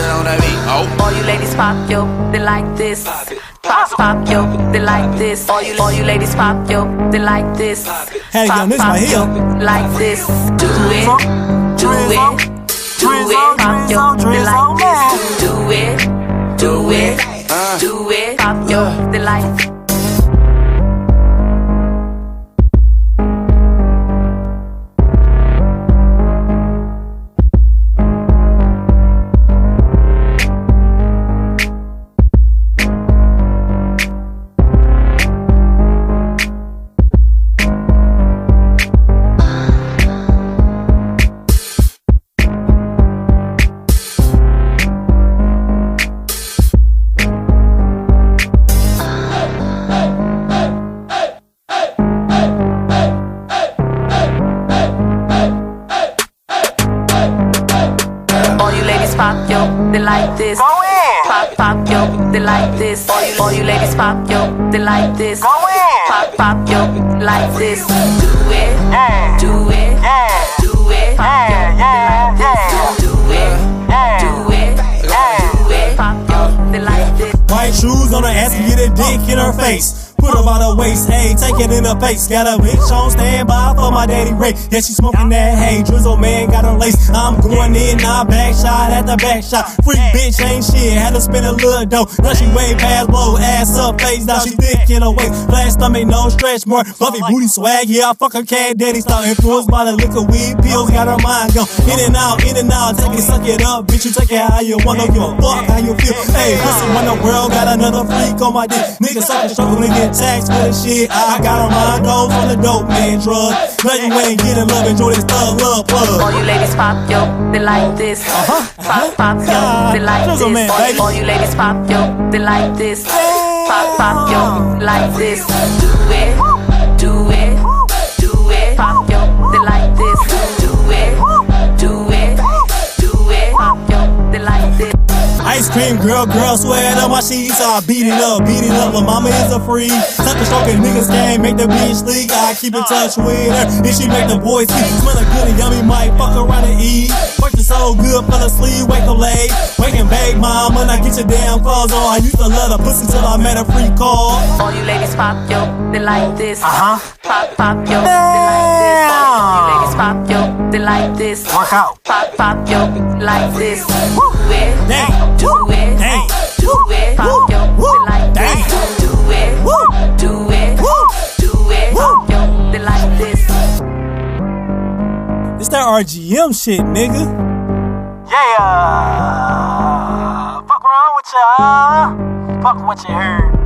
that on that beat. Oh. All you ladies pop yo, they like this. Pop pop yo, they like this. All you all you ladies pop yo, they like this. Hey, yo, Pop, this pop, right here. yo, Like this. Do it, do it, do it. Pop yo, they like this. Do it, do it, do it. Pop yo, they like this. Pop yo, they like this. Go in. Pop pop yo, they like this. All you all you ladies pop yo, they like this. Go in. Pop pop yo, like this. Do it, Yeah. do it, Yeah. do it. Pop yo, Yeah, they yeah, like this. Do it, Yeah. do it, do it. Pop yo, they like this. White shoes on her ass and get a dick in her face. Put her by the waist, hey, take it in the face. Got a bitch on standby for my daddy Ray. Yeah, she smoking that hay. Drizzo man got her lace. I'm going in, I back shot at the back shot. Free bitch ain't shit, had to spend a little dough. Now she way past blow, ass up, face down. She thick in her waist. Flat stomach, no stretch mark. Fluffy booty swag, yeah, I fuck her cat daddy. Start influenced by the liquor weed pills, got her mind go in and out, in and out. Take it, suck it up, bitch. You take it how you want, don't give a fuck how you feel. Hey, listen, when the world got another freak on my dick, niggas suckin' struggle to taxed for the shit. I got on my goals from the dope man drug. Now you ain't getting love, enjoy this thug love plug. All you ladies pop yo, uh-huh. they like this. Pop pop yo, they like this. Man, All, all you ladies pop yo, they like this. Pop pop yo, like this. Do it, cream girl, girl, sweat on my sheets. I beat it up, beat it up. My mama is a freak. Touch the stroking niggas game, make the bitch sleek. I keep in touch with her, and she make the boys sleep. Smelling good and yummy, might fuck around and eat. Working so good, fell asleep, wake up late. Waking back, mama, now get your damn clothes on. I used to love the pussy till I met a free call. All you ladies pop yo, they like this. Uh-huh. Pop pop yo, they like this. All you ladies pop yo, they like this. Work out. Pop pop yo, like this. Do it, do it, do it. Pop yo, they like this. Do it, do it, do it. Pop yo, they like this. It's that RGM shit, nigga. Yeah. Fuck around with ya. Fuck what you heard.